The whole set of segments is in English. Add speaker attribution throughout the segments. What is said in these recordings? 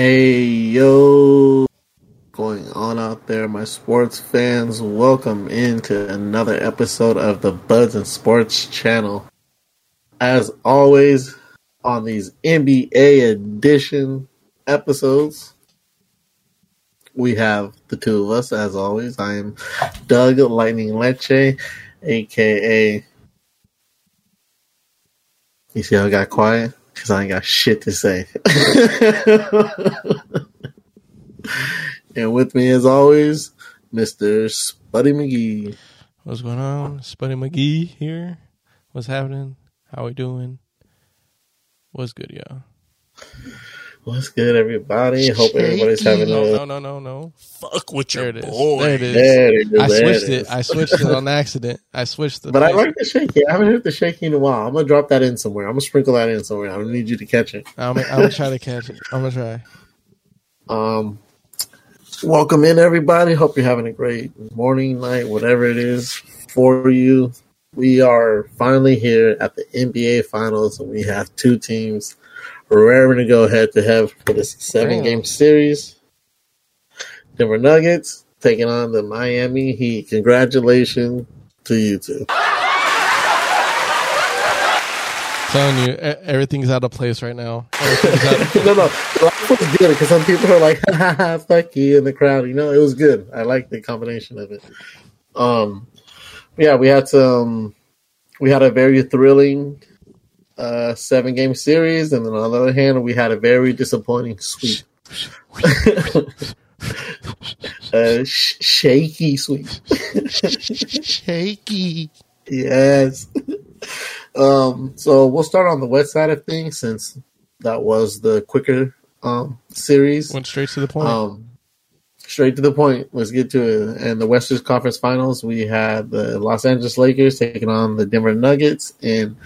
Speaker 1: Hey yo, going on out there, my sports fans? Welcome into another episode of the Buds and Sports channel. As always, on these NBA edition episodes, we have the two of us. As always, I am Doug Lightning Leche, aka. You see how I got quiet? Because I ain't got shit to say. and with me, as always, Mr. Spuddy McGee.
Speaker 2: What's going on? Spuddy McGee here. What's happening? How we doing? What's good, y'all?
Speaker 1: What's good, everybody? Hope everybody's having
Speaker 2: No,
Speaker 1: a.
Speaker 2: no, no, no, no.
Speaker 3: Fuck with
Speaker 2: There
Speaker 3: your
Speaker 2: it is.
Speaker 3: boy.
Speaker 2: There it is.
Speaker 1: There it is,
Speaker 2: I switched
Speaker 1: it
Speaker 2: it.
Speaker 1: is.
Speaker 2: I switched it on accident. I switched the.
Speaker 1: But I like the shaky. I haven't heard the shaky in a while. I'm gonna drop that in somewhere. I'm gonna sprinkle that in somewhere. I don't need you to catch it.
Speaker 2: I'm, I'm gonna try to catch it. I'm gonna try.
Speaker 1: Um, welcome in, everybody. Hope you're having a great morning, night, whatever it is for you. We are finally here at the NBA Finals, and we have two teams raring to go head to head for this seven game series. Denver Nuggets taking on the Miami Heat. Congratulations to you two.
Speaker 2: telling you, everything's out of place right now. Everything's out of,
Speaker 1: no, no, the laugh was good because some people are like, ha, ha, ha, "Fuck you" in the crowd. You know, it was good. I like the combination of it. Um, yeah, we had some. We had a very thrilling uh, seven game series, and then on the other hand, we had a very disappointing sweep. uh, sh- shaky sweep.
Speaker 2: shaky.
Speaker 1: Yes. um, so we'll start on the west side of things since that was the quicker um, series.
Speaker 2: Went straight to the point.
Speaker 1: Um, straight to the point. Let's get to it. And the Western Conference Finals, we had the Los Angeles Lakers taking on the Denver Nuggets, and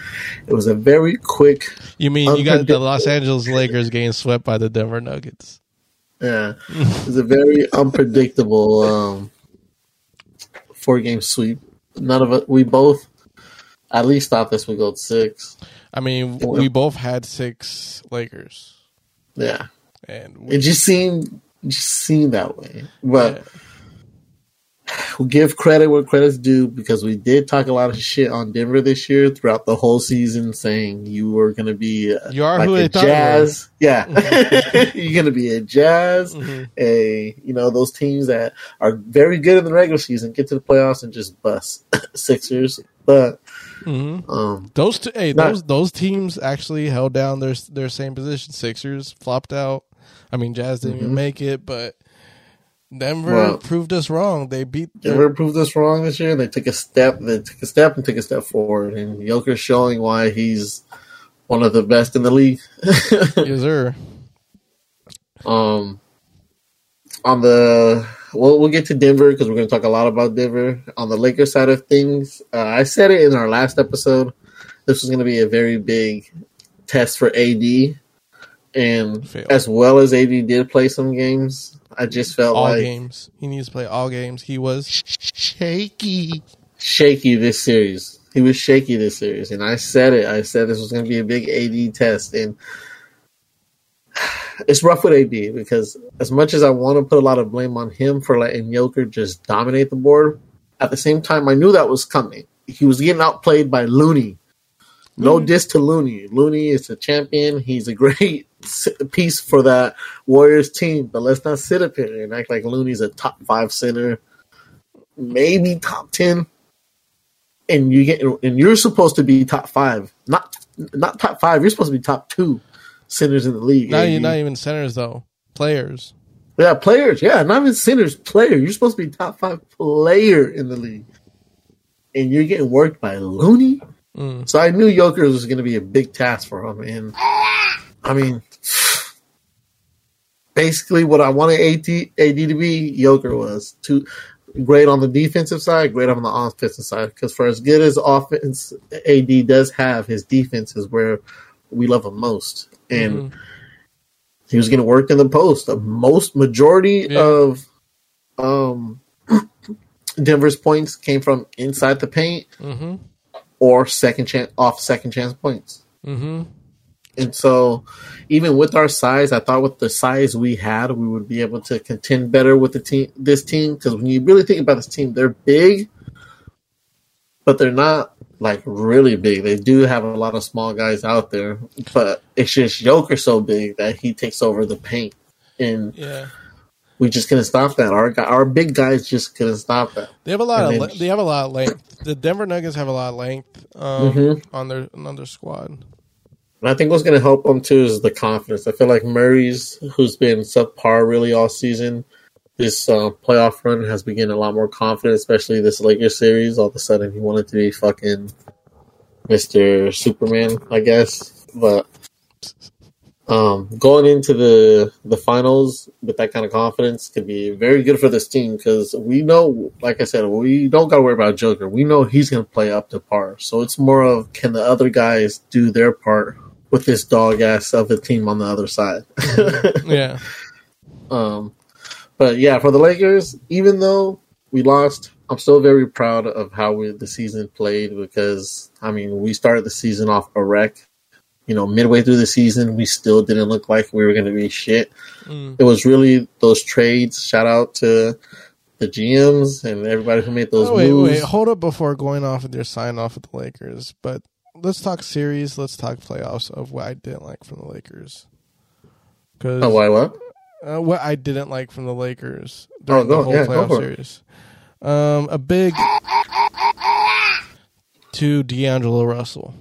Speaker 1: it was a very quick.
Speaker 2: you mean you got the. Los Angeles Lakers getting swept by the Denver Nuggets?
Speaker 1: Yeah, it was a very unpredictable um, four game sweep. None of it. We both at least thought this would go six.
Speaker 2: I mean, we both had six Lakers,
Speaker 1: Yeah,
Speaker 2: and we,
Speaker 1: it just seemed just seemed that way. But we'll give credit where credit's due because we did talk a lot of shit on Denver this year throughout the whole season, saying you were going to be uh,
Speaker 2: You are
Speaker 1: like
Speaker 2: who
Speaker 1: a
Speaker 2: they thought you
Speaker 1: Jazz. Yeah, you're going to be a Jazz,
Speaker 2: Mhm.
Speaker 1: a you know those teams that are very good in the regular season, get to the playoffs and just bust Sixers. But
Speaker 2: Mhm.
Speaker 1: um,
Speaker 2: Those two, hey,
Speaker 1: Not-
Speaker 2: those those teams actually held down their their same position. Sixers flopped out. I mean, Jazz didn't
Speaker 1: Mhm.
Speaker 2: even make it, but Denver
Speaker 1: Well-
Speaker 2: proved us wrong. They beat. their-
Speaker 1: Denver proved us wrong this year. They took a step. They took a step and took a step forward. And Joker's showing why he's one of the best in the league.
Speaker 2: yes, sir.
Speaker 1: Um, on the we'll we'll get to Denver because we're going to talk a lot about Denver. On the Lakers side of things, uh, I said it in our last episode. This was going to be a very big test for AD, and as well as AD did play some games, I just felt
Speaker 2: All
Speaker 1: like
Speaker 2: games. He needs to play all games. He was shaky.
Speaker 1: shaky this series. He was shaky this series, and I said it. I said this was going to be a big AD test, and it's rough with AD because as much as I want to put a lot of blame on him for letting Joker just dominate the board, at the same time I knew that was coming. He was getting outplayed by Looney. No diss to Looney. Looney is a champion. He's a great piece for that Warriors team, but let's not sit up here and act like Looney's a top five center, maybe top ten and you get and you're supposed to be top five, not not top five. You're supposed to be top two centers in the league.
Speaker 2: Not, even- not even centers though. Players.
Speaker 1: yeah, players. Yeah, not even centers. Player. You're supposed to be top five player in the league, and you're getting worked by Looney.
Speaker 2: Mm.
Speaker 1: So I knew Joker was going to be a big task for him, and I mean, basically what I wanted AD, AD to be, Joker was too great on the defensive side, great on the offensive side. Because for as good as offense AD does have, his defense is where we love him most, and
Speaker 2: Mhm.
Speaker 1: he was getting worked in the post. The most majority
Speaker 2: Yeah.
Speaker 1: of um, Denver's points came from inside the paint
Speaker 2: Mhm.
Speaker 1: or second chance off second chance points.
Speaker 2: Mm-hmm.
Speaker 1: And so, even with our size, I thought with the size we had, we would be able to contend better with the team. This team, because when you really think about this team, they're big, but they're not like really big. They do have a lot of small guys out there, but it's just Joker so big that he takes over the paint, and
Speaker 2: Yeah.
Speaker 1: we just couldn't stop that. Our our big guys just couldn't stop that.
Speaker 2: They have a lot
Speaker 1: And
Speaker 2: of le- they have a lot of length. The Denver Nuggets have a lot of length um,
Speaker 1: Mhm.
Speaker 2: on their on their squad.
Speaker 1: And I think what's going to help them too is the confidence. I feel like Murray's, who's been subpar really all season, this uh, playoff run has getting a lot more confident, especially this Lakers series. All of a sudden, he wanted to be fucking Mister Superman, I guess. But um, going into the the finals with that kind of confidence could be very good for this team because we know, like I said, we don't got to worry about Joker. We know he's going to play up to par. So it's more of can the other guys do their part with this dog ass of a team on the other side.
Speaker 2: Yeah.
Speaker 1: Um, but yeah, for the Lakers, even though we lost, I'm still very proud of how we, the season played because I mean we started the season off a wreck. You know, midway through the season, we still didn't look like we were going to be shit.
Speaker 2: Mm.
Speaker 1: It was really those trades. Shout out to the GMs and everybody who made those
Speaker 2: Oh, wait,
Speaker 1: moves.
Speaker 2: wait, hold up before going off with your sign off with the Lakers. But let's talk series. Let's talk playoffs of what I didn't like from the Lakers. Because
Speaker 1: Oh, why what?
Speaker 2: uh, what I didn't like from the Lakers
Speaker 1: Oh,
Speaker 2: during
Speaker 1: go-
Speaker 2: the whole
Speaker 1: yeah,
Speaker 2: playoff series. Um, a big to D'Angelo Russell.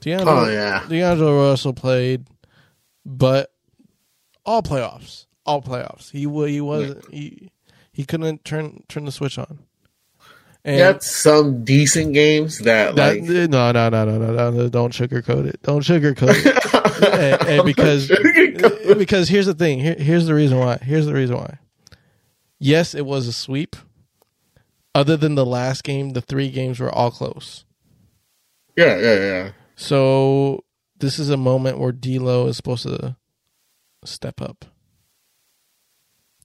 Speaker 2: D'Angelo,
Speaker 1: Oh yeah,
Speaker 2: D'Angelo Russell played, but all playoffs, all playoffs. He he was he he couldn't turn turn the switch on. And
Speaker 1: had some decent games that,
Speaker 2: that
Speaker 1: like eh,
Speaker 2: no no no no no no don't sugarcoat it. Don't sugarcoat it. and, and because because here's the thing. Here, here's the reason why. Here's the reason why. Yes, it was a sweep. Other than the last game, the three games were all close.
Speaker 1: yeah, yeah, yeah.
Speaker 2: So this is a moment where D'Lo is supposed to step up.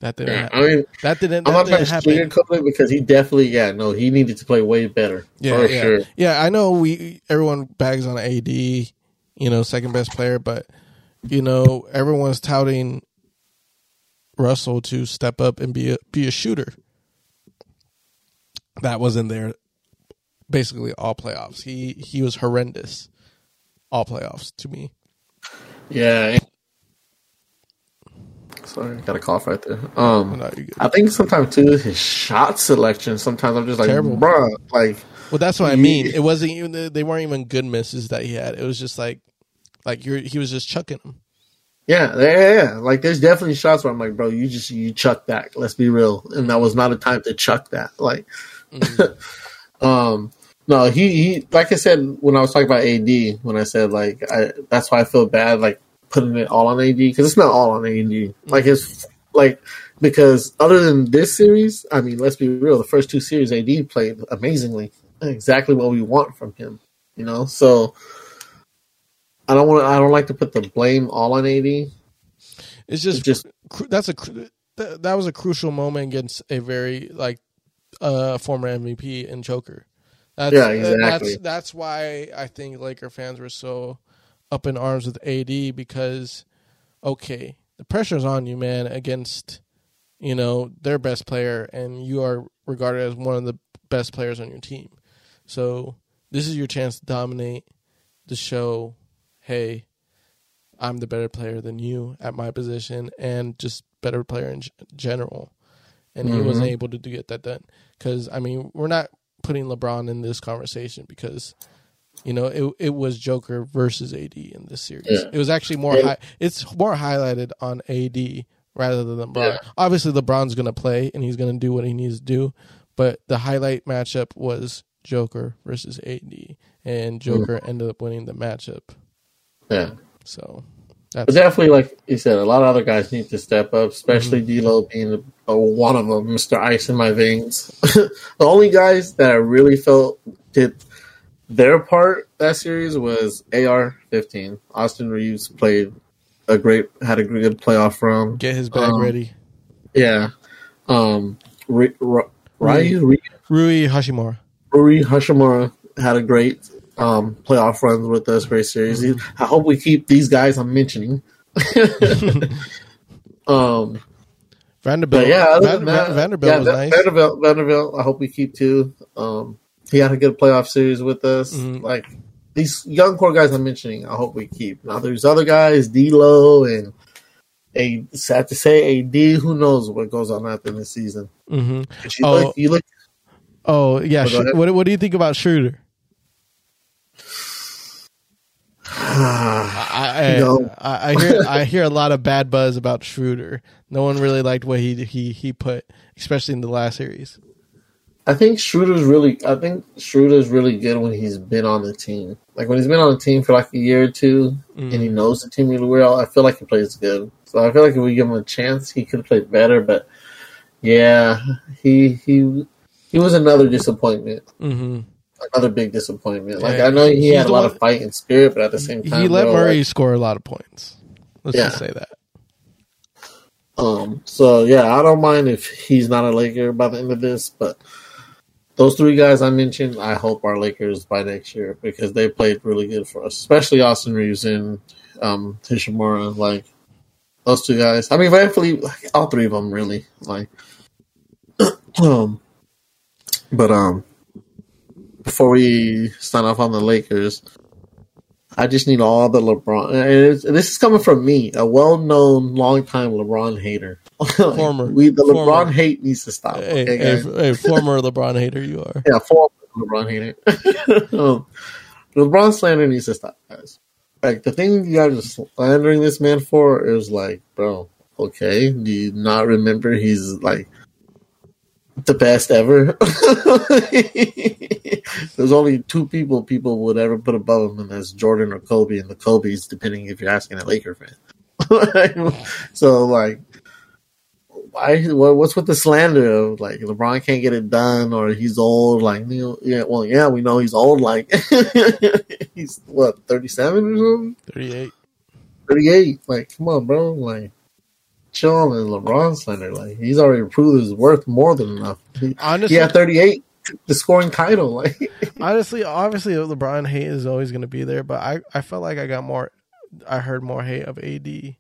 Speaker 2: That didn't.
Speaker 1: yeah.
Speaker 2: happen.
Speaker 1: I mean,
Speaker 2: that didn't.
Speaker 1: I'm
Speaker 2: That
Speaker 1: not going
Speaker 2: didn't
Speaker 1: to sugarcoat it because he definitely, yeah, no, he needed to play way better
Speaker 2: Yeah,
Speaker 1: for
Speaker 2: yeah,
Speaker 1: sure.
Speaker 2: yeah. I know we everyone bags on AD, you know, second best player, but you know everyone's touting Russell to step up and be a be a shooter. That wasn't there. Basically, all playoffs. He he was horrendous. All playoffs to me.
Speaker 1: Yeah. Sorry, I got a cough right there. Um,
Speaker 2: No.
Speaker 1: I think sometimes too his shot selection. Sometimes I'm just like,
Speaker 2: Terrible.
Speaker 1: bruh, like
Speaker 2: Well, that's what I mean. It wasn't even they weren't even good misses that he had. It was just like like you're he was just chucking them.
Speaker 1: yeah, yeah, yeah. Like there's definitely shots where I'm like, bro, you just you chuck that. Let's be real, and that was not a time to chuck that. Like, um, no, he he like I said when I was talking about AD, when I said like I that's why I feel bad like putting it all on AD because it's not all on AD. Like it's like because other than this series, I mean, let's be real, the first two series AD played amazingly, exactly what we want from him. You know, so I don't want. I don't like to put the blame all on AD.
Speaker 2: It's
Speaker 1: It's
Speaker 2: just
Speaker 1: just
Speaker 2: that's a that, that was a crucial moment against a very like uh former MVP and choker. That's,
Speaker 1: Yeah, exactly.
Speaker 2: That's that's why I think Laker fans were so up in arms with AD because okay, the pressure's on you, man, against you know their best player, and you are regarded as one of the best players on your team. So this is your chance to dominate to show, hey, I'm the better player than you at my position and just better player in g- general. And he wasn't mm-hmm. able to do- get that done because I mean we're not putting LeBron in this conversation because you know it it was Joker versus AD in this series.
Speaker 1: Yeah.
Speaker 2: It was actually more
Speaker 1: Yeah.
Speaker 2: high, it's more highlighted on AD rather than LeBron.
Speaker 1: Yeah.
Speaker 2: Obviously LeBron's going to play and he's going to do what he needs to do, but the highlight matchup was Joker versus AD and Joker mm. ended up winning the matchup.
Speaker 1: yeah.
Speaker 2: So
Speaker 1: But definitely, like you said, a lot of other guys need to step up, especially mm-hmm. D'Lo being a, one of them, Mister Ice in my veins. the only guys that I really felt did their part that series was AR fifteen. Austin Reaves played a great, had a good playoff run.
Speaker 2: get his bag
Speaker 1: Um,
Speaker 2: ready.
Speaker 1: Yeah, um, Ryu Ryu
Speaker 2: Rui Hachimura.
Speaker 1: Rui Hachimura had a great um, playoff runs with us, great series. I hope we keep these guys I'm mentioning. um,
Speaker 2: Vanderbilt,
Speaker 1: but yeah,
Speaker 2: Van-
Speaker 1: that,
Speaker 2: Vanderbilt
Speaker 1: yeah,
Speaker 2: was nice.
Speaker 1: Vanderbilt, Vanderbilt. I hope we keep too. Um, he had a good playoff series with us.
Speaker 2: Mhm.
Speaker 1: Like these young core guys I'm mentioning, I hope we keep. Now there's other guys, D'Lo and a sad to say, AD. Who knows what goes on after this season?
Speaker 2: hmm
Speaker 1: you
Speaker 2: Oh.
Speaker 1: look, you look.
Speaker 2: Oh yeah,
Speaker 1: Oh,
Speaker 2: Sh- what what do you think about Schroeder? I I,
Speaker 1: No.
Speaker 2: I, I hear I hear a lot of bad buzz about Schroeder. No one really liked what he he he put, especially in the last series.
Speaker 1: I think Schroeder's really. I think Schroeder's really good when he's been on the team. Like when he's been on the team for like a year or two, and he
Speaker 2: Mm.
Speaker 1: knows the team really well. I feel like he plays good. So I feel like if we give him a chance, he could play better. But yeah, he he he was another disappointment,
Speaker 2: hmm
Speaker 1: another big disappointment. Like
Speaker 2: Yeah,
Speaker 1: I know he had a lot
Speaker 2: one-
Speaker 1: of fight and spirit, but at the same time,
Speaker 2: He let
Speaker 1: bro,
Speaker 2: Murray
Speaker 1: like,
Speaker 2: score a lot of points. Let's
Speaker 1: Yeah.
Speaker 2: just say that.
Speaker 1: um. So yeah, I don't mind if he's not a Laker by the end of this, but. Those three guys I mentioned, I hope are Lakers by next year because they played really good for us, especially Austin Reaves and um. Like those two guys. I mean, rightfully, like, all three of them really. Like, um, but um, before we sign off on the Lakers, I just need all the LeBron. And it's, this is coming from me, a well-known, long-time LeBron hater.
Speaker 2: Former.
Speaker 1: we the
Speaker 2: Former.
Speaker 1: LeBron hate needs to stop.
Speaker 2: Hey,
Speaker 1: okay,
Speaker 2: hey, hey, former LeBron hater, you are.
Speaker 1: Yeah, former LeBron hater. um, LeBron slander needs to stop, guys. Like the thing you guys are slandering this man for is like, bro, okay, do you not remember he's like the best ever? There's only two people people would ever put above him, and that's Jordan or Kobe, and the Kobe's depending if you're asking a Laker fan. so like why what's with the slander of like LeBron can't get it done or he's old like you know, yeah well yeah we know he's old like he's what 37 or something
Speaker 2: 38.
Speaker 1: 38 like come on bro like chill on the LeBron slander like he's already proved his worth more than enough
Speaker 2: Honestly,
Speaker 1: yeah 38 the scoring title like
Speaker 2: honestly, obviously, LeBron hate is always going to be there, but I, I felt like I got more, I heard more hate of AD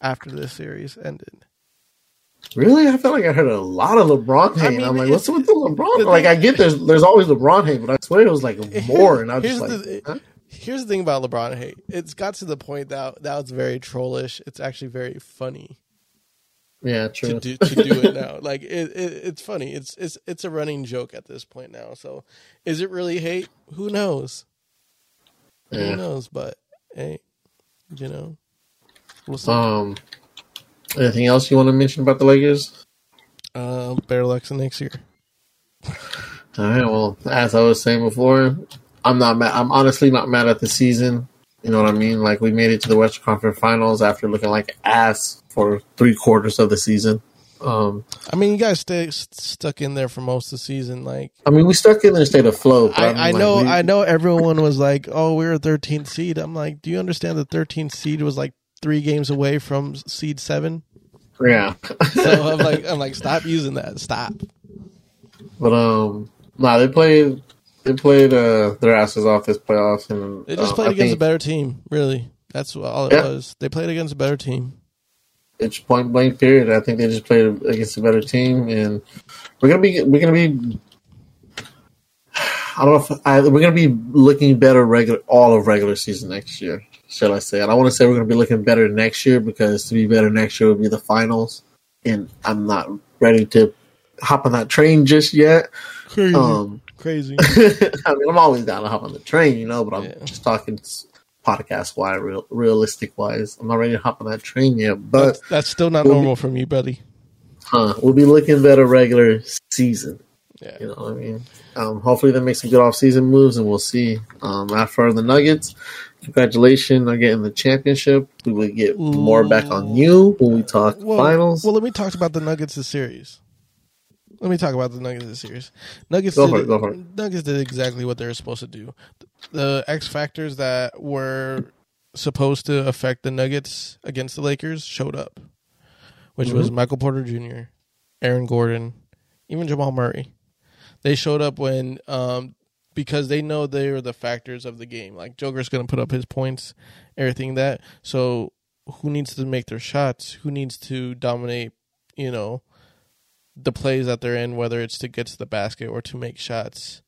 Speaker 2: after this series ended.
Speaker 1: Really I felt like I heard a lot of LeBron hate
Speaker 2: I mean,
Speaker 1: I'm like what's with the LeBron
Speaker 2: the
Speaker 1: like
Speaker 2: thing-
Speaker 1: I get there's there's always LeBron hate but I swear it was like more and I was just like
Speaker 2: the-
Speaker 1: huh?
Speaker 2: Here's the thing about LeBron hate. It's got to the point that that was very trollish. It's actually very funny
Speaker 1: yeah true
Speaker 2: to do to do it now. Like it, it, it's funny. It's it's it's a running joke at this point now. So, is it really hate? Who knows?
Speaker 1: Yeah.
Speaker 2: Who knows? But hey, you know, see.
Speaker 1: Um, anything else you want to mention about the Lakers?
Speaker 2: Um, better luck next year.
Speaker 1: All right. Well, as I was saying before, I'm not mad. I'm honestly not mad at the season. You know what I mean? Like we made it to the Western Conference Finals after looking like ass for three quarters of the season. Um,
Speaker 2: I mean, you guys stay st- stuck in there for most of the season. Like
Speaker 1: I mean, we stuck in there state afloat. But
Speaker 2: I,
Speaker 1: I, mean,
Speaker 2: I
Speaker 1: like,
Speaker 2: know,
Speaker 1: we-
Speaker 2: I know. Everyone was like, "Oh, we're a 13th seed." I'm like, "Do you understand the 13th seed was like three games away from seed seven?
Speaker 1: Yeah.
Speaker 2: So I'm like, I'm like, stop using that. Stop.
Speaker 1: but um, nah, they played. They played uh, their asses off this playoffs, and
Speaker 2: They just
Speaker 1: um,
Speaker 2: played
Speaker 1: I
Speaker 2: against a better team. Really, that's all it
Speaker 1: Yeah.
Speaker 2: was. They played against a better team.
Speaker 1: It's point blank period. I think they just played against a better team, and we're gonna be we're gonna be. I don't know if I, we're gonna be looking better regular all of regular season next year. Shall I say? I don't want to say we're gonna be looking better next year because to be better next year would be the finals, and I'm not ready to hop on that train just yet.
Speaker 2: Crazy,
Speaker 1: Um,
Speaker 2: crazy.
Speaker 1: I mean, I'm always down to hop on the train, you know, but I'm
Speaker 2: Yeah.
Speaker 1: just talking podcast wise, real, realistic wise. I'm not ready to hop on that train yet, but
Speaker 2: That's, that's still not
Speaker 1: We'll be-
Speaker 2: normal from you, buddy.
Speaker 1: huh, we'll be looking better regular season.
Speaker 2: Yeah.
Speaker 1: You know what I mean? Um, hopefully they make some good off season moves, and we'll see. Um, after the Nuggets, congratulations on getting the championship. We will get more back on you when we talk
Speaker 2: Well,
Speaker 1: finals.
Speaker 2: well, let me talk about the Nuggets this series. Let me talk about the Nuggets this series. Nuggets
Speaker 1: Go
Speaker 2: did,
Speaker 1: it, go.
Speaker 2: Nuggets did exactly what they were supposed to do. The X factors that were supposed to affect the Nuggets against the Lakers showed up, which was
Speaker 1: Mm-hmm.
Speaker 2: Michael Porter Jr., Aaron Gordon, even Jamal Murray. They showed up when um, because they know they're the factors of the game. Like Joker's going to put up his points, everything that. So who needs to make their shots? Who needs to dominate? You know, the plays that they're in, whether it's to get to the basket or to make shots.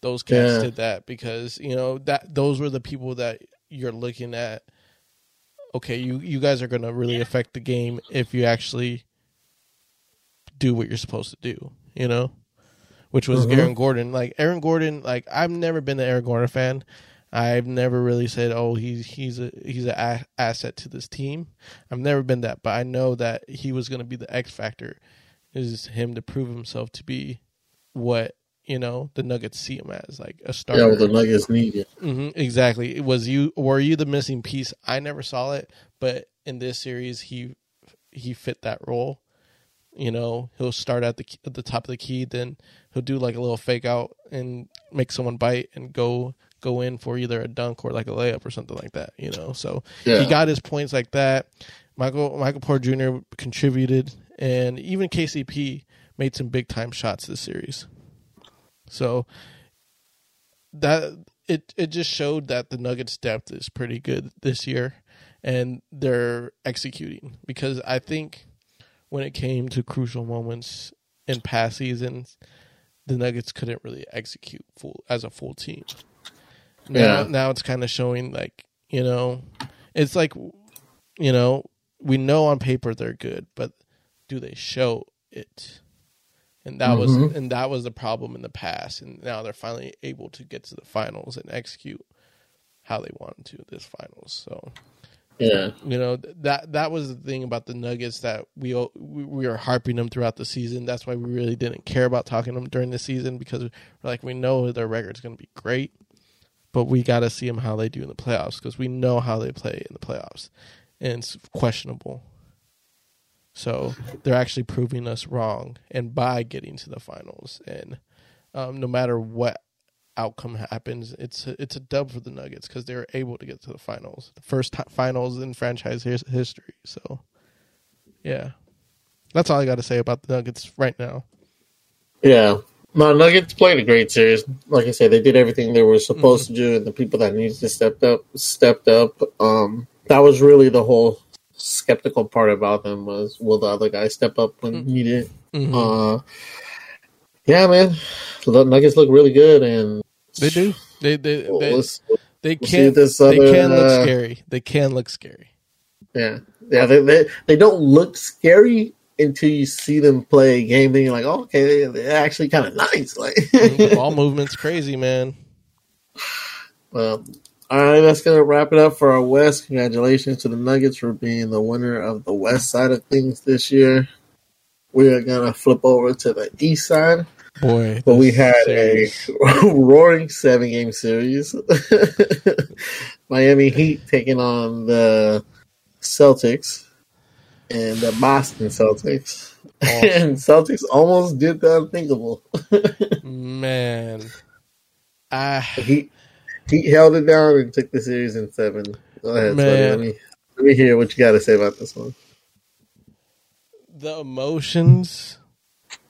Speaker 2: Those cats
Speaker 1: Yeah.
Speaker 2: did that because you know that those were the people that you're looking at. Okay, you you guys are going to really affect the game if you actually do what you're supposed to do. You know, which was
Speaker 1: Mhm.
Speaker 2: Aaron Gordon. Like Aaron Gordon, like I've never been an Aaron Gordon fan. I've never really said, "Oh, he's he's a he's an a- asset to this team." I've never been that, but I know that he was going to be the X factor. Is him to prove himself to be what you know the Nuggets see him as, like a
Speaker 1: star.
Speaker 2: Yeah,
Speaker 1: well, the Nuggets need it.
Speaker 2: hmm exactly. Was you were you the missing piece? I never saw it, but in this series, he he fit that role. You know, he'll start at the at the top of the key, then he'll do like a little fake out and make someone bite and go go in for either a dunk or like a layup or something like that. You know, so
Speaker 1: Yeah.
Speaker 2: he got his points like that. Michael Michael Porter Jr. contributed, and even KCP made some big time shots this series. So that it it just showed that the Nuggets depth is pretty good this year, and they're executing because I think when it came to crucial moments in past seasons, the Nuggets couldn't really execute full as a full team. Now,
Speaker 1: Yeah.
Speaker 2: now it's kind of showing like you know, it's like you know we know on paper they're good, but do they show it? And that was
Speaker 1: Mhm.
Speaker 2: and that was the problem in the past, and now they're finally able to get to the finals and execute how they wanted to this finals. So
Speaker 1: Yeah.
Speaker 2: you know that that was the thing about the Nuggets that we we we were harping them throughout the season. That's why we really didn't care about talking them during the season because like we know their record's going to be great, but we got to see them how they do in the playoffs because we know how they play in the playoffs, and it's questionable. So they're actually proving us wrong, and by getting to the finals, and um, no matter what outcome happens, it's a, it's a dub for the Nuggets because they were able to get to the finals, the first ti finals in franchise his- history. So, yeah, that's all I got to say about the Nuggets right now.
Speaker 1: Yeah. my Nuggets played a great series. Like I said, they did everything they were supposed to do, and the people that needed to step up stepped up. Um, that was really the whole skeptical part about them was will the other guy step up when
Speaker 2: Mm.
Speaker 1: needed?
Speaker 2: Mhm.
Speaker 1: Uh, yeah, man, the Nuggets look really good, and
Speaker 2: they do. They they
Speaker 1: We'll,
Speaker 2: they,
Speaker 1: we'll
Speaker 2: they
Speaker 1: see
Speaker 2: can
Speaker 1: this other, they
Speaker 2: can look
Speaker 1: uh,
Speaker 2: scary. They can look scary.
Speaker 1: Yeah, yeah. They, they they don't look scary until you see them play a game. Then you're like, oh, okay, they're actually kind of nice. Like,
Speaker 2: the ball movement's crazy, man.
Speaker 1: well, all right, that's gonna wrap it up for our West. Congratulations to the Nuggets for being the winner of the West side of things this year. We are gonna flip over to the East side,
Speaker 2: Boy,
Speaker 1: but we had
Speaker 2: series-
Speaker 1: a roaring seven game series. Miami Heat taking on the Celtics and the Boston Celtics. Oh. and Celtics almost did the unthinkable.
Speaker 2: man. I
Speaker 1: He he held it down and took the series in seven. Go ahead,
Speaker 2: Man.
Speaker 1: Sonny. Let me let me hear what you got to say about this one.
Speaker 2: The emotions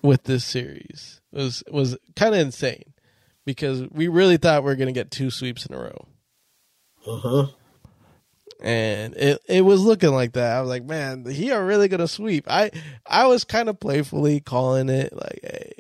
Speaker 2: with this series was was kind of insane because we really thought we were going to get two sweeps in a row.
Speaker 1: Uh huh.
Speaker 2: and it it was looking like that. I was like, man, he are really gonna sweep. I I was kind of playfully calling it like, hey,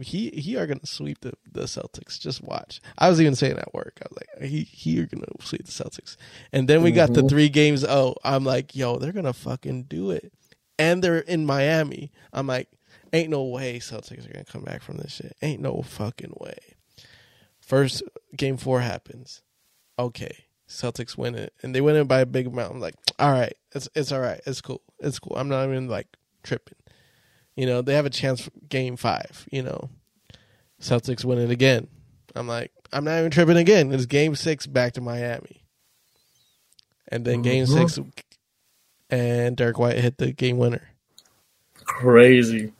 Speaker 2: he he are gonna sweep the, the Celtics. Just watch. I was even saying at work. I was like, he he are gonna sweep the Celtics. And then we got the
Speaker 1: Mhm.
Speaker 2: three games. Oh, I'm like, yo, they're gonna fucking do it. And they're in Miami. I'm like, ain't no way Celtics are gonna come back from this shit. Ain't no fucking way. First game four happens. Okay. Celtics win it, and they win it by a big amount. I'm like, all right, it's it's all right, it's cool, it's cool. I'm not even like tripping. You know, they have a chance for game five. You know, Celtics win it again. I'm like, I'm not even tripping again. It's game six back to Miami, and then game
Speaker 1: Mhm.
Speaker 2: six, and Derrick White hit the game winner,
Speaker 1: Crazy.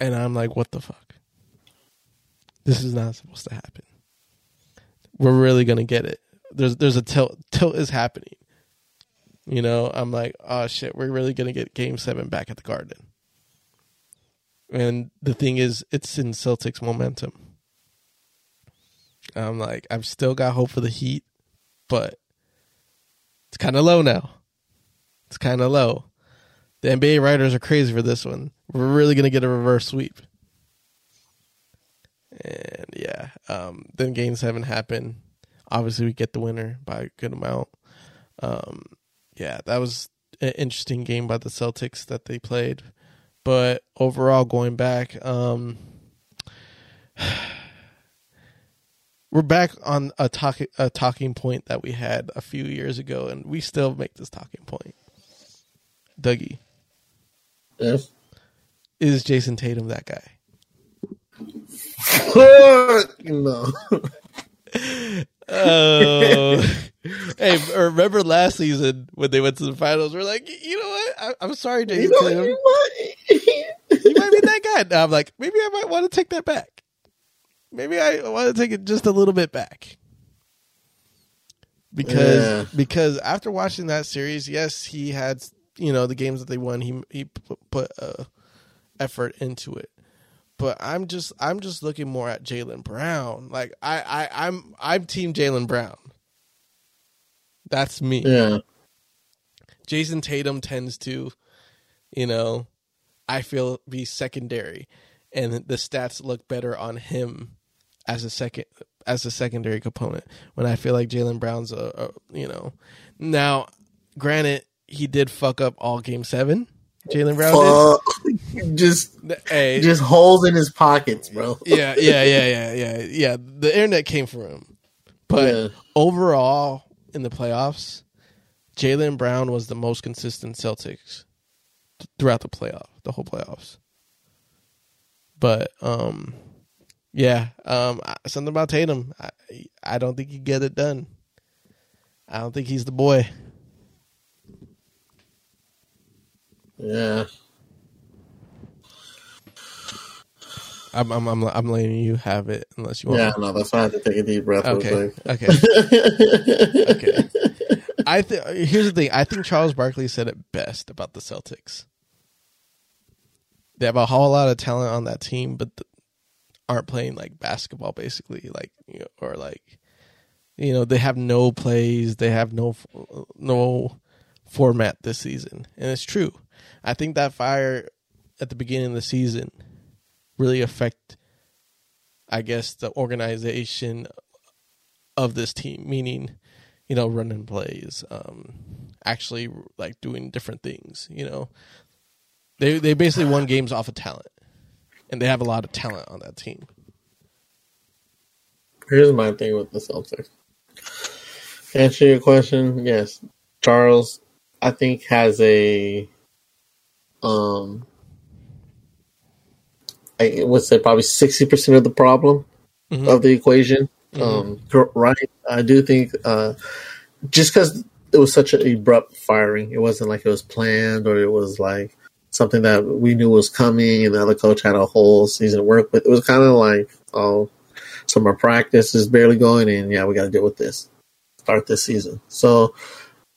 Speaker 2: and I'm like, what the fuck? This is not supposed to happen. We're really gonna get it. There's there's a tilt tilt is happening. You know, I'm like, oh shit, we're really gonna get Game Seven back at the Garden. And the thing is, it's in Celtics momentum. I'm like, I've still got hope for the Heat, but it's kind of low now. It's kind of low. The NBA writers are crazy for this one. We're really gonna get a reverse sweep. And yeah, um, then game seven happened. Obviously, we get the winner by a good amount. Um, yeah, that was an interesting game by the Celtics that they played. But overall, going back, um, we're back on a talk a talking point that we had a few years ago, and we still make this talking point. Dougie,
Speaker 1: Yes.
Speaker 2: is Jayson Tatum that guy?
Speaker 1: no.
Speaker 2: Oh, hey, remember last season when they went to the finals? We're like, you know what? I, I'm sorry, Jayson
Speaker 1: You know,
Speaker 2: Tatum.
Speaker 1: you might-
Speaker 2: you might be that guy. Now I'm like, maybe I might want to take that back. Maybe I want to take it just a little bit back. Because
Speaker 1: Yeah.
Speaker 2: because after watching that series, yes, he had you know the games that they won. He he put, put uh, effort into it, but I'm just I'm just looking more at Jaylen Brown. Like I I I'm I'm Team Jaylen Brown. That's me.
Speaker 1: yeah.
Speaker 2: Jayson Tatum tends to, you know, I feel be secondary, and the stats look better on him as a second as a secondary component. When I feel like Jaylen Brown's a, a, you know, now, granted, he did fuck up all game seven. Jaylen Brown
Speaker 1: just.
Speaker 2: Hey,
Speaker 1: just holes in his pockets, bro.
Speaker 2: yeah, yeah, yeah, yeah, yeah, yeah. The internet came for him, but
Speaker 1: Yeah.
Speaker 2: overall in the playoffs, Jaylen Brown was the most consistent Celtics throughout the playoff, the whole playoffs. But um, yeah, um, something about Tatum, I, I don't think he get it done. I don't think he's the boy.
Speaker 1: Yeah.
Speaker 2: I'm I'm I'm, I'm letting you have it unless you want.
Speaker 1: Yeah, no, that's why I had to take a deep breath.
Speaker 2: Okay. Okay. Okay. I think here's the thing. I think Charles Barkley said it best about the Celtics. They have a whole lot of talent on that team, but th- aren't playing like basketball, basically. Like, you know, or like, you know, they have no plays. They have no no format this season, and it's true. I think that fire at the beginning of the season really affect, I guess, the organization of this team, meaning, you know, running plays, um, actually like doing different things. You know, they they basically won games off of talent, and they have a lot of talent on that team.
Speaker 1: Here's my thing with the Celtics. Answer your question, yes, Charles, I think has a um, I would say probably sixty percent of the problem
Speaker 2: Mhm.
Speaker 1: of the equation. Um, right? I do think uh, just because it was such an abrupt firing, it wasn't like it was planned or it was like something that we knew was coming, and the other coach had a whole season to work with. It was kind of like, oh, summer practice is barely going, and yeah, we got to deal with this. Start this season. So,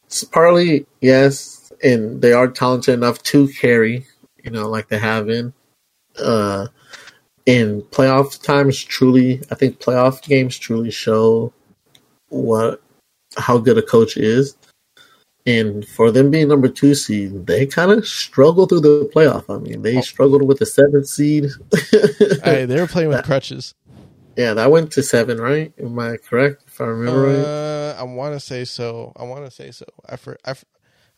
Speaker 1: it's partly yes, and they are talented enough to carry, you know, like they have been. Uh, in playoff times, truly, I think playoff games truly show what how good a coach is. And for them being number two seed, they kind of struggled through the playoff. I mean, they struggled with the seventh seed.
Speaker 2: Hey, they were playing with crutches.
Speaker 1: yeah, that went to seven, right? Am I correct? If I remember right.
Speaker 2: Uh, I want to say so. I want to say so. I for, I,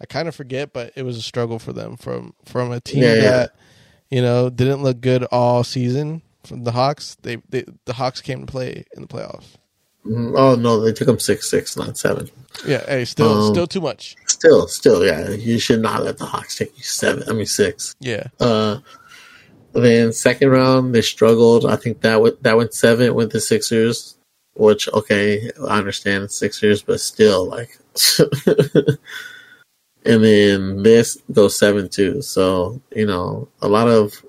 Speaker 2: I kind of forget, but it was a struggle for them from from a team
Speaker 1: Yeah, yeah.
Speaker 2: that you know didn't look good all season. From the Hawks, they, they the Hawks came to play in the playoffs.
Speaker 1: Mhm. Oh no, they took them six six, not seven.
Speaker 2: Yeah, hey, still
Speaker 1: Um,
Speaker 2: still too much.
Speaker 1: Still, still, yeah. You should not let the Hawks take you seven. I mean six.
Speaker 2: Yeah,
Speaker 1: Uh, then second round they struggled. I think that went that went seven with the Sixers, which okay, I understand Sixers, but still like. and then this goes seven two. So you know a lot of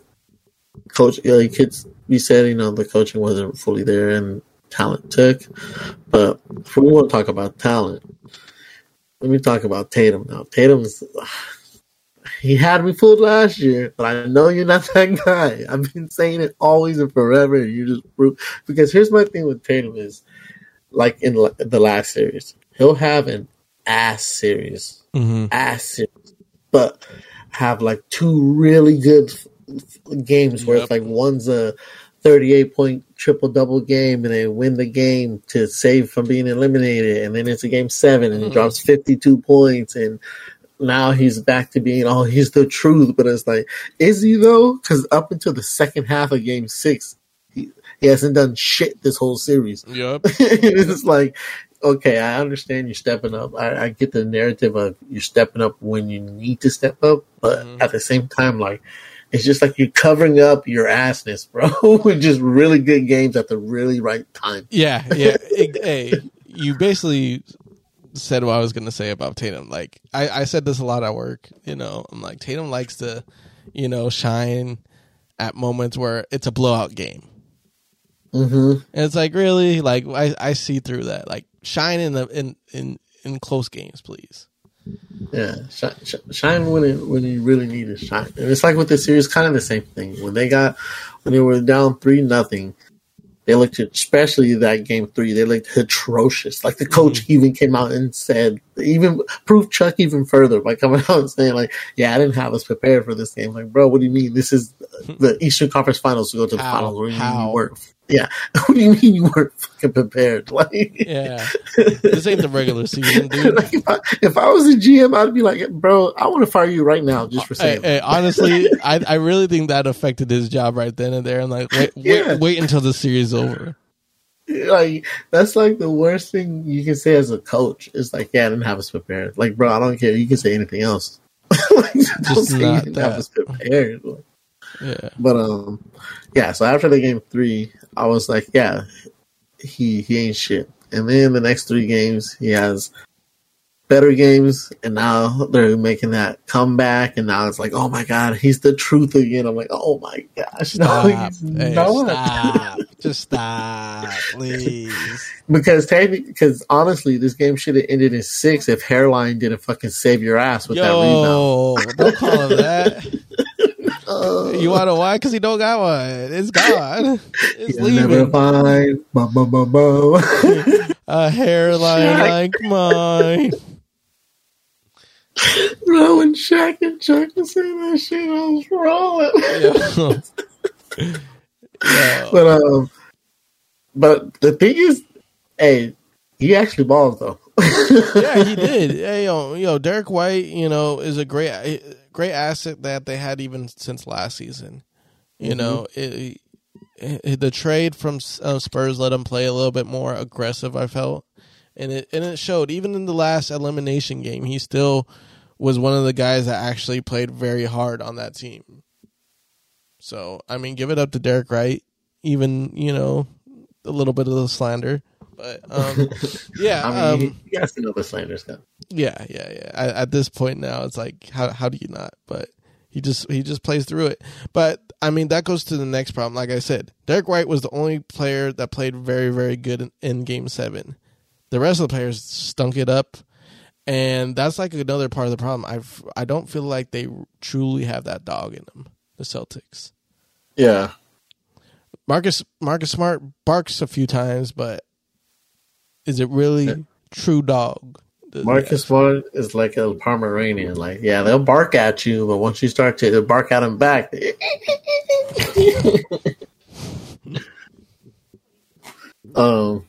Speaker 1: coach. You, know, could you said you know the coaching wasn't fully there and talent took, but if we want to talk about talent, let me talk about Tatum now. Tatum's he had me fooled last year, but I know you're not that guy. I've been saying it always and forever. And you just because here's my thing with Tatum is like in the last series. He'll have an ass series,
Speaker 2: Mm-hmm.
Speaker 1: ass series, but have like two really good f- games where
Speaker 2: Yep.
Speaker 1: it's like one's a 38 point triple double game and they win the game to save from being eliminated, and then it's a game seven and he
Speaker 2: Mhm.
Speaker 1: drops 52 points and now he's back to being oh he's the truth but it's like is he though because up until the second half of game six he, he hasn't done shit this whole series
Speaker 2: Yep.
Speaker 1: it's like okay i understand you're stepping up I, I get the narrative of you're stepping up when you need to step up but
Speaker 2: Mhm.
Speaker 1: at the same time like it's just like you're covering up your assness bro with just really good games at the really right time
Speaker 2: Yeah, yeah. Hey, you basically said what I was going to say about Tatum. Like, I, I said this a lot at work. You know, I'm like, Tatum likes to, you know, shine at moments where it's a blowout game.
Speaker 1: Hmm
Speaker 2: And it's like, really? Like, I, I see through that. Like, shine in the in, in, in close games, please.
Speaker 1: Yeah, shine, shine when it when you really need to shine. And it's like with the series, kind of the same thing. When they got when they were down three nothing, they looked especially that game three. They looked atrocious. Like the coach even came out and said, even proved Chuck even further by coming out and saying like, "Yeah, I didn't have us prepared for this game." Like, bro, what do you mean? This is the Eastern Conference Finals to go to the
Speaker 2: How?
Speaker 1: finals. What do you mean
Speaker 2: How?
Speaker 1: you weren't? Yeah, what do you mean you weren't fucking prepared? Like.
Speaker 2: Yeah. this ain't the regular season, dude.
Speaker 1: Like, if, I, if I was a GM, I'd be like, bro, I want to fire you right now just for
Speaker 2: Hey,
Speaker 1: saying.
Speaker 2: hey, honestly, I I really think that affected his job right then and there. And like, wait,
Speaker 1: Yeah.
Speaker 2: wait, wait until the series over.
Speaker 1: Like that's like the worst thing you can say as a coach. It's like, yeah, I didn't have us prepared. Like, bro, I don't care. You can say anything else. like, don't
Speaker 2: Just
Speaker 1: say you
Speaker 2: not
Speaker 1: didn't have
Speaker 2: that.
Speaker 1: us prepared. Like,
Speaker 2: Yeah.
Speaker 1: But um, yeah. So after the game three, I was like, yeah, he he ain't shit. And then the next three games, he has better games, and now they're making that comeback, and now it's like, oh my god, he's the truth again. I'm like, oh my gosh, no,
Speaker 2: Stop.
Speaker 1: he's
Speaker 2: Hey, stop. Just stop, please.
Speaker 1: Because because honestly, this game should have ended in six if Hairline didn't fucking save your ass with that rebound.
Speaker 2: Don't call him that.
Speaker 1: Uh,
Speaker 2: You want to why? Because he don't got one. It's gone. It's
Speaker 1: you'll never
Speaker 2: leaving.
Speaker 1: find bum, bum, bum, bum.
Speaker 2: A hairline
Speaker 1: Shaq.
Speaker 2: like mine.
Speaker 1: Bro, when Shaq and Chuck were saying that shit, I was rolling.
Speaker 2: Yo. Yo.
Speaker 1: But um, but the thing is, hey, he actually balls though.
Speaker 2: yeah, he did. Hey, yo, yo, Derrick White, you know, is a great, great asset that they had even since last season. You know, it, it, the trade from uh, Spurs let him play a little bit more aggressive. I felt, and it and it showed. Even in the last elimination game, he still was one of the guys that actually played very hard on that team. So, I mean, give it up to Derrick White. Even you know, a little bit of the slander, but um, yeah,
Speaker 1: I mean,
Speaker 2: um,
Speaker 1: you guys know the Slanders guy.
Speaker 2: Yeah, yeah, yeah. At, at this point now, it's like how how do you not? But he just he just plays through it. But I mean, that goes to the next problem. Like I said, Derrick White was the only player that played very very good in, in Game Seven. The rest of the players stunk it up, and that's like another part of the problem. I've I don't feel like they truly have that dog in them. The Celtics.
Speaker 1: Yeah,
Speaker 2: Marcus Marcus Smart barks a few times, but is it really true dog?
Speaker 1: Marcus Smart is like a Pomeranian. Like, yeah, they'll bark at you, but once you start to bark at them back, um,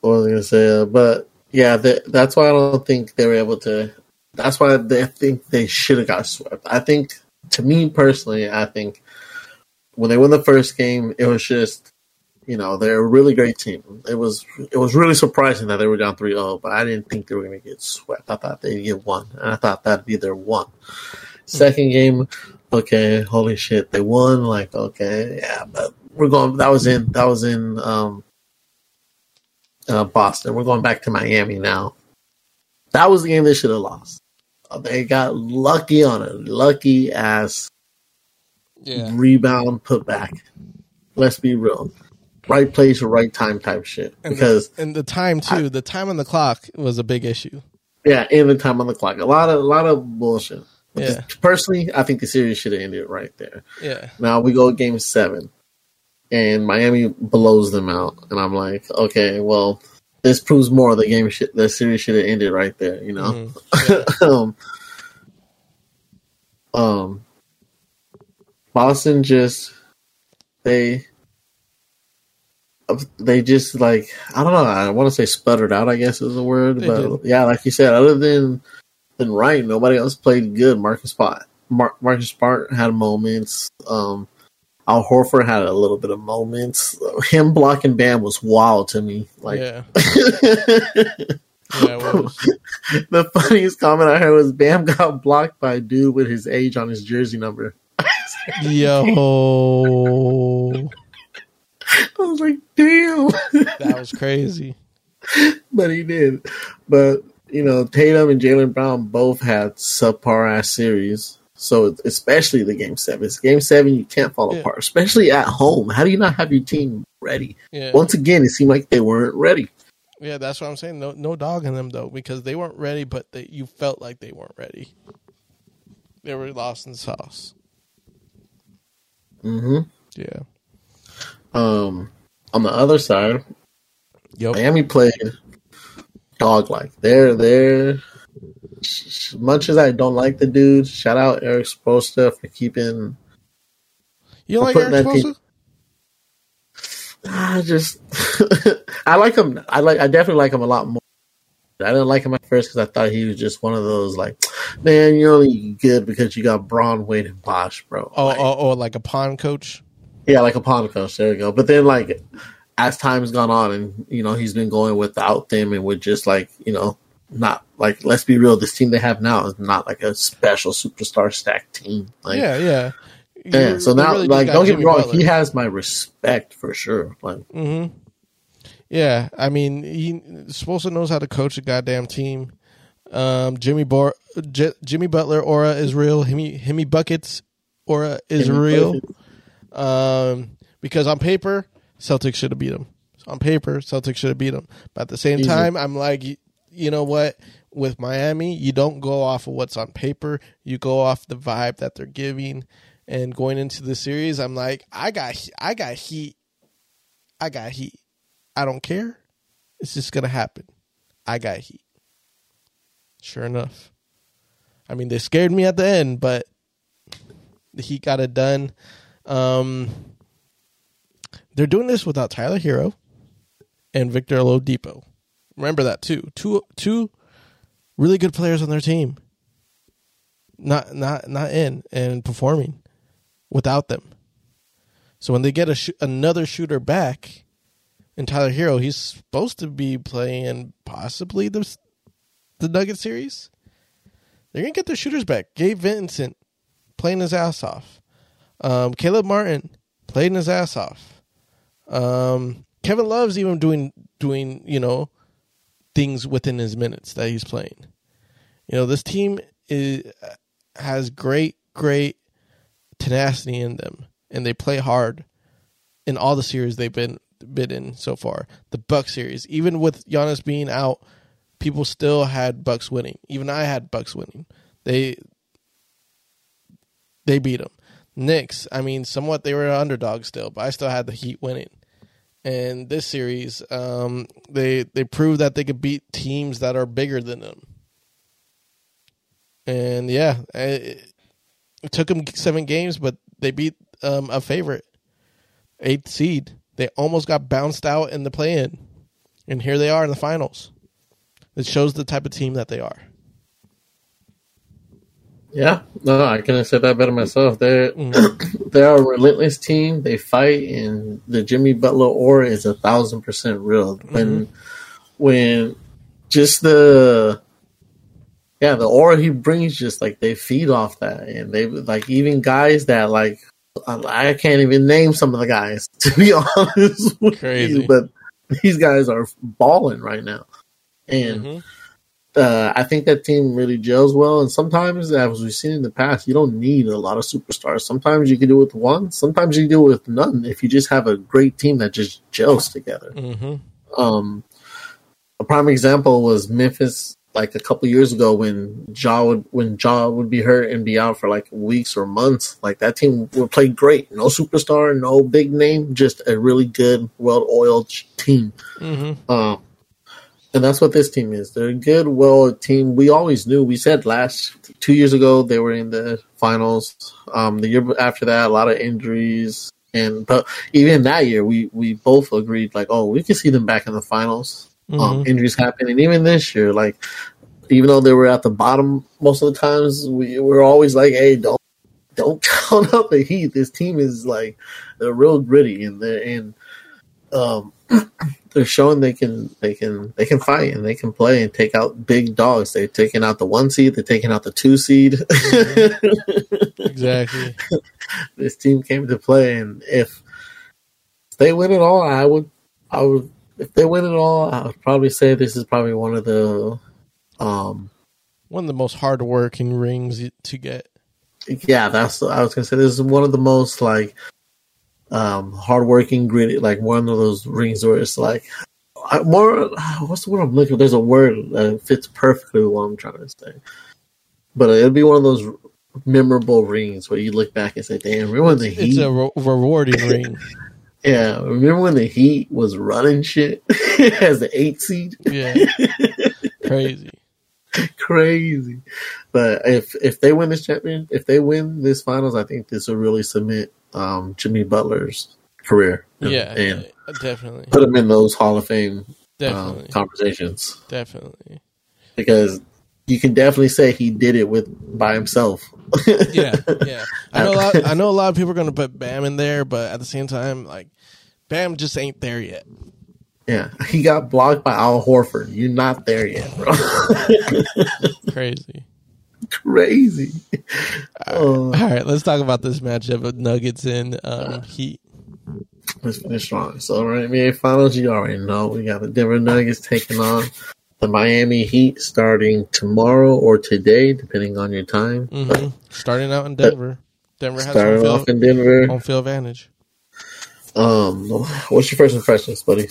Speaker 1: what was I gonna say? Uh, but yeah, th- that's why I don't think they were able to. That's why they think they should have got swept. I think, to me personally, I think when they won the first game, it was just you know they're a really great team. It was it was really surprising that they were down 3-0, but I didn't think they were going to get swept. I thought they'd get one, and I thought that'd be their one. Second game, okay, holy shit, they won. Like okay, yeah, but we're going. That was in that was in um, uh, Boston. We're going back to Miami now. That was the game they should have lost. Uh, They got lucky on a lucky ass
Speaker 2: Yeah.
Speaker 1: rebound put back. Let's be real. Right place, right time type shit.
Speaker 2: And
Speaker 1: Because
Speaker 2: the, and the time too, the time on the clock was a big issue.
Speaker 1: yeah, and the time on the clock. A lot of a lot of bullshit.
Speaker 2: Yeah.
Speaker 1: Personally, I think the series should have ended right there.
Speaker 2: Yeah.
Speaker 1: Now we go game seven. and Miami blows them out, and I'm like, okay, well, this proves more the game. Should, the series should have ended right there, you know. Mm-hmm. um, um, Boston just they they just like I don't know. I want to say sputtered out. I guess is the word, they but did. yeah, like you said, other than than White, nobody else played good. Marcus Spot, Mar- Marcus Smart had moments. Um, Al Horford had a little bit of moments. Him blocking Bam was wild to me. Like, yeah. yeah the funniest comment I heard was Bam got blocked by a dude with his age on his jersey number.
Speaker 2: Yo.
Speaker 1: I was like, damn.
Speaker 2: That was crazy.
Speaker 1: but he did. But, you know, Tatum and Jaylen Brown both had subpar ass series. So especially the game seven. It's game seven, you can't fall yeah. apart, especially at home. How do you not have your team ready? Yeah. Once again, it seemed like they weren't ready.
Speaker 2: Yeah, that's what I'm saying. No, no dog in them though, because they weren't ready, but they, you felt like they weren't ready. They were lost in the sauce.
Speaker 1: Mm-hmm.
Speaker 2: Yeah.
Speaker 1: Um, on the other side, yep. Miami played dog like. They're they're much as I don't like the dude. Shout out Erik Spoelstra for keeping.
Speaker 2: You like Erik Spoelstra?
Speaker 1: I just I like him. I like. I definitely like him a lot more. I didn't like him at first because I thought he was just one of those like, man, you're only good because you got Bron, Wade, and Bosh, bro.
Speaker 2: Oh, like, oh, oh, like a pawn coach.
Speaker 1: Yeah, like a coach. There you go. But then, like, as time's gone on, and you know, he's been going without them, and with just like you know, not like let's be real, this team they have now is not like a special superstar stacked team. Like,
Speaker 2: yeah, yeah.
Speaker 1: Yeah, so now, really like, don't get me wrong, Butler. he has my respect for sure. Like,
Speaker 2: mm-hmm. Yeah, I mean, he Spoelstra knows how to coach a goddamn team. Um, Jimmy Bor- J- Jimmy Butler aura is real. Himmy Himmy buckets aura is real. Um, because on paper, Celtics should have beat them. On paper, Celtics should have beat them. But at the same Easy. time, I'm like, you, you know what? With Miami, you don't go off of what's on paper. You go off the vibe that they're giving. And going into the series, I'm like, I got, I got heat. I got heat. I don't care. It's just gonna happen. I got heat. Sure enough. I mean, they scared me at the end, but the Heat got it done. Um, they're doing this without Tyler Herro and Victor Oladipo. Remember that too. Two two really good players on their team. Not not not in and performing without them. So when they get a sh- another shooter back, and Tyler Herro, he's supposed to be playing possibly the the Nugget series. They're gonna get their shooters back. Gabe Vincent playing his ass off. Um, Caleb Martin playing his ass off. Um, Kevin Love's even doing doing you know things within his minutes that he's playing. You know this team is has great great tenacity in them, and they play hard in all the series they've been been in so far. The Buck series, even with Giannis being out, people still had Bucks winning. Even I had Bucks winning. They they beat them. Knicks, I mean, somewhat they were an underdog still, but I still had the Heat winning. And this series, um, they they proved that they could beat teams that are bigger than them. And yeah, it, it took them seven games, but they beat um, a favorite, eighth seed. They almost got bounced out in the play in. And here they are in the finals. It shows the type of team that they are.
Speaker 1: Yeah, no, I couldn't have said that better myself. They're mm-hmm. they're a relentless team. They fight, and the Jimmy Butler aura is a thousand percent real. When mm-hmm. when just the yeah the aura he brings, just like they feed off that, and they like even guys that like I can't even name some of the guys to be honest Crazy. you, but these guys are balling right now, and mm-hmm. Uh, I think that team really gels well. And sometimes, as we've seen in the past, you don't need a lot of superstars. Sometimes you can do it with one. Sometimes you can do it with none. If you just have a great team that just gels together.
Speaker 2: Mm-hmm.
Speaker 1: Um, a prime example was Memphis like a couple years ago when Ja would when Ja would be hurt and be out for like weeks or months. Like that team would play great. No superstar, no big name, just a really good, well oiled team.
Speaker 2: Mm-hmm.
Speaker 1: Um, and that's what this team is. They're a good, well team. We always knew. We said last two years ago they were in the finals. Um, the year after that, a lot of injuries, and but even that year, we we both agreed like, oh, we can see them back in the finals. Um,
Speaker 2: Mhm.
Speaker 1: injuries happen, and even this year, like even though they were at the bottom most of the times, we were always like, hey, don't don't count out the Heat. This team is like they're real gritty, and they're and um they're showing they can they can they can fight and they can play and take out big dogs. They're taking out the one seed, they're taking out the two seed.
Speaker 2: Exactly.
Speaker 1: this team came to play, and if they win it all, I would I would if they win it all, I would probably say this is probably one of the um
Speaker 2: One of the most hardworking rings to get.
Speaker 1: yeah, that's I was gonna say this is one of the most like um hardworking, gritty, like one of those rings where it's like I, more. What's the word I'm looking? for? There's a word that fits perfectly with what I'm trying to say, but it'll be one of those memorable rings where you look back and say, "Damn, remember when the
Speaker 2: It's a re- rewarding ring.
Speaker 1: yeah, remember when the Heat was running shit as the eight seed?
Speaker 2: Yeah. Crazy.
Speaker 1: Crazy." But if if they win this champion, if they win this finals, I think this will really cement um, Jimmy Butler's career. and-
Speaker 2: Yeah.
Speaker 1: and
Speaker 2: definitely.
Speaker 1: put him in those Hall of Fame um,
Speaker 2: Definitely.
Speaker 1: conversations
Speaker 2: Definitely.
Speaker 1: because you can definitely say he did it with by himself.
Speaker 2: Yeah. Yeah. I know a lot I know a lot of people are gonna put Bam in there, but at the same time, like Bam just ain't there yet.
Speaker 1: yeah, he got blocked by Al Horford. You're not there yet, bro.
Speaker 2: Crazy.
Speaker 1: Crazy. Oh,
Speaker 2: All right, let's talk about this matchup of Nuggets and um, Heat.
Speaker 1: let's finish strong. So, right, NBA Finals, you already know we got the Denver Nuggets taking on the Miami Heat starting tomorrow or today, depending on your time.
Speaker 2: hmm Starting out in Denver. Denver has home
Speaker 1: Starting off
Speaker 2: field,
Speaker 1: in Denver.
Speaker 2: home field advantage.
Speaker 1: Um, what's your first impressions, buddy?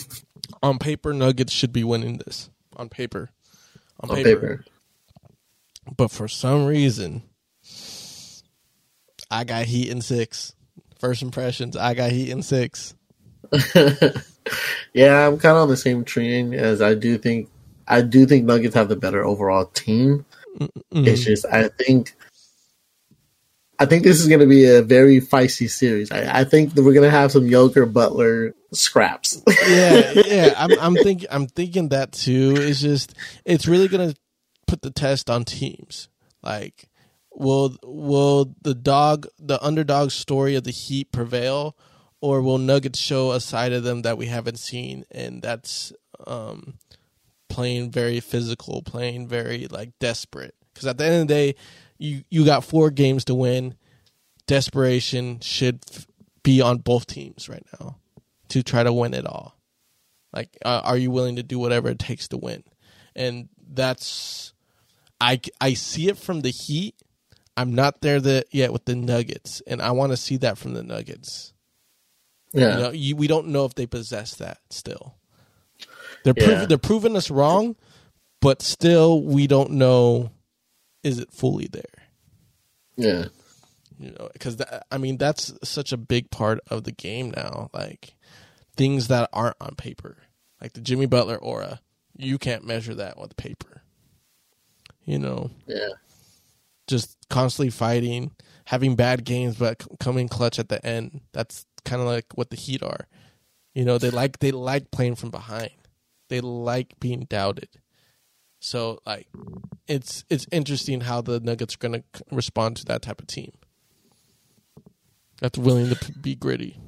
Speaker 2: On paper, Nuggets should be winning this. On paper. On,
Speaker 1: On
Speaker 2: paper.
Speaker 1: paper.
Speaker 2: But for some reason, I got Heat in six. First impressions, I got Heat in six.
Speaker 1: yeah, I'm kind of on the same train as I do think. I do think Nuggets have the better overall team.
Speaker 2: Mhm.
Speaker 1: It's just I think. I think this is going to be a very feisty series. I, I think that we're going to have some Joker Butler scraps.
Speaker 2: yeah, yeah. I'm, I'm thinking, I'm thinking that too. It's just, it's really gonna put the test on teams. Like, will will the dog, the underdog story of the Heat prevail, or will Nuggets show a side of them that we haven't seen, and that's um, playing very physical, playing very like desperate. Because at the end of the day, you you got four games to win. Desperation should f- be on both teams right now to try to win it all. Like, uh, are you willing to do whatever it takes to win? And that's, I, I see it from the Heat. I'm not there the, yet with the Nuggets, and I want to see that from the Nuggets.
Speaker 1: yeah,
Speaker 2: You know, you, we don't know if they possess that still. They're
Speaker 1: Yeah.
Speaker 2: prov- they're proving us wrong, but still we don't know is it fully there.
Speaker 1: yeah,
Speaker 2: you know because i mean that's such a big part of the game now like things that aren't on paper like the jimmy butler aura you can't measure that with paper you know
Speaker 1: yeah,
Speaker 2: just constantly fighting having bad games but coming clutch at the end. That's kind of like what the heat are. You know they like they like playing from behind. They like being doubted. So like it's it's interesting how the nuggets are going to respond to that type of team. That's willing to be gritty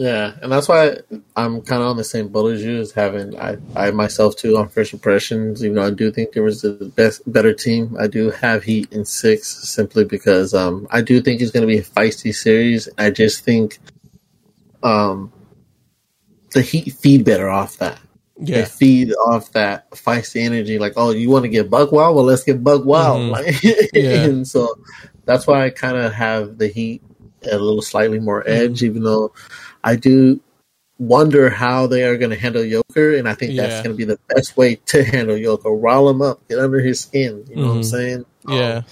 Speaker 1: yeah, and that's why I'm kind of on the same boat as you. As having I, I myself too on first impressions. Even though I do think there was the best, better team, I do have Heat in six simply because um I do think it's going to be a feisty series. I just think um the Heat feed better off that. They
Speaker 2: yeah
Speaker 1: feed off that feisty energy. Like, oh, you want to get buck wild? Well, let's get buck wild.
Speaker 2: Mhm.
Speaker 1: Like,
Speaker 2: Yeah.
Speaker 1: and so that's why I kind of have the Heat a little slightly more edge, even though I do wonder how they are going to handle Yoker, and I think that's
Speaker 2: Yeah.
Speaker 1: going to be the best way to handle Yoker. Rile him up, get under his skin. You know what I'm
Speaker 2: Mhm.
Speaker 1: saying? Um,
Speaker 2: Yeah.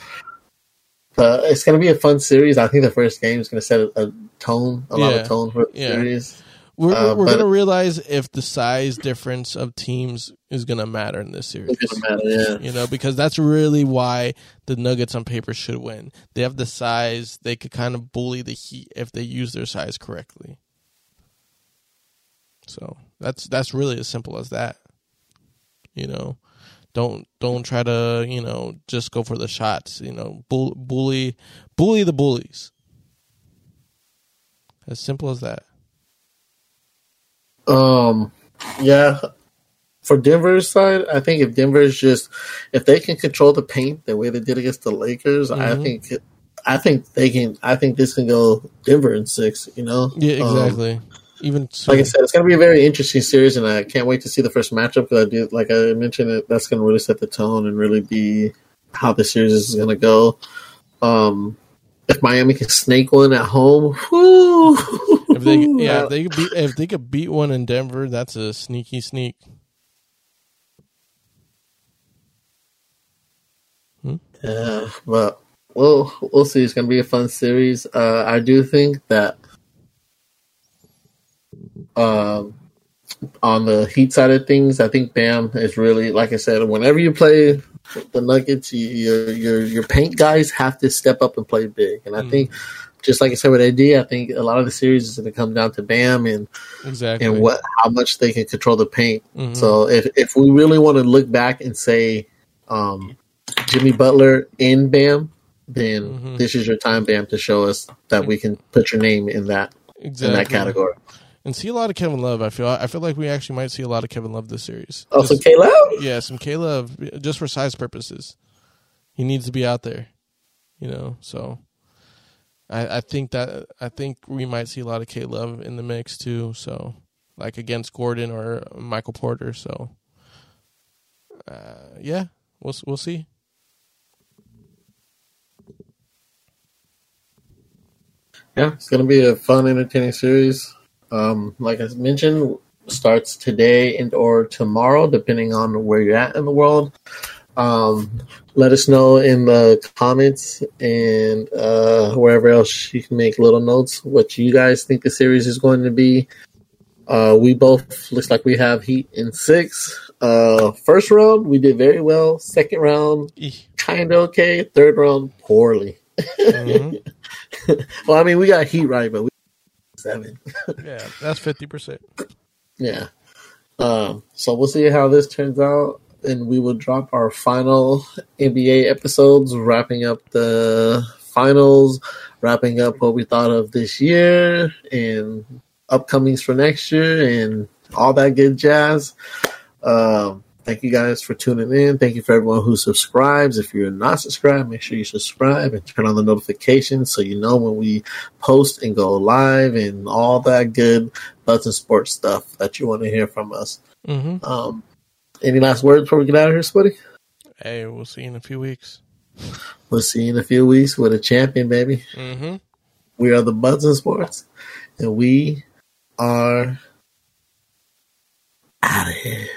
Speaker 1: but it's going to be a fun series. I think the first game is going to set a, a tone, a lot of tone for the
Speaker 2: Yeah.
Speaker 1: series.
Speaker 2: We're,
Speaker 1: Uh,
Speaker 2: we're going to realize if the size difference of teams is going to matter in this series.
Speaker 1: It's going to matter, yeah.
Speaker 2: You know, because that's really why the Nuggets on paper should win. They have the size; they could kind of bully the Heat if they use their size correctly. So that's that's really as simple as that. You know, don't don't try to you know just go for the shots. You know, bull, bully bully the bullies. As simple as that.
Speaker 1: Um, yeah. For Denver's side, I think if Denver's just if they can control the paint the way they did against the Lakers, I
Speaker 2: Mhm.
Speaker 1: think I think they can. I think this can go Denver in six. You know,
Speaker 2: Yeah,
Speaker 1: Um,
Speaker 2: Even
Speaker 1: like I said, it's going to be a very interesting series, and I can't wait to see the first matchup because I do, like I mentioned, it that's going to really set the tone and really be how the series is going to go. Um, if Miami can snake one at home, whoo,
Speaker 2: if they yeah if they could beat if they could beat one in Denver, that's a sneaky sneak.
Speaker 1: Yeah, but we'll we'll see. It's gonna be a fun series. Uh, I do think that um, on the Heat side of things, I think Bam is really like I said. Whenever you play the Nuggets, you, your your your paint guys have to step up and play big. And I
Speaker 2: Mhm.
Speaker 1: think, just like I said with AD, I think a lot of the series is going to come down to Bam and
Speaker 2: Exactly.
Speaker 1: and what how much they can control the paint.
Speaker 2: Mhm.
Speaker 1: So if if we really want to look back and say um, Jimmy Butler in Bam, then
Speaker 2: Mhm.
Speaker 1: this is your time, Bam, to show us that we can put your name in that
Speaker 2: exactly.
Speaker 1: in that category.
Speaker 2: And see a lot of Kevin Love. I feel I feel like we actually might see a lot of Kevin Love this series.
Speaker 1: Also,
Speaker 2: Just-
Speaker 1: Caleb.
Speaker 2: yeah, some K Love just for size purposes. He needs to be out there, you know. So I, I think that I think we might see a lot of K Love in the mix too. So like against Gordon or Michael Porter. So uh, yeah, we'll we'll see.
Speaker 1: Yeah, it's going to be a fun, entertaining series. Um, like I mentioned, starts today and or tomorrow, depending on where you're at in the world. Um, let us know in the comments and uh, wherever else you can make little notes what you guys think the series is going to be. Uh, we both looks like we have Heat in six. Uh, first round we did very well. Second round kind of okay. Third round poorly.
Speaker 2: Mhm.
Speaker 1: Well, I mean we got Heat right, but we seven.
Speaker 2: yeah, that's fifty percent.
Speaker 1: Yeah. Um, so we'll see how this turns out, and we will drop our final NBA episodes, wrapping up the finals, wrapping up what we thought of this year, and upcomings for next year, and all that good jazz. Um, thank you guys for tuning in. Thank you for everyone who subscribes. If you're not subscribed, make sure you subscribe and turn on the notifications so you know when we post and go live and all that good buzz and sports stuff that you want to hear from us.
Speaker 2: Mm-hmm.
Speaker 1: Um, any last words before we get out of here, Spuddy?
Speaker 2: Hey, we'll see you in a few weeks.
Speaker 1: We'll see you in a few weeks with a champion, baby.
Speaker 2: Mm-hmm.
Speaker 1: We are the Buzz and Sports, and we are out of here.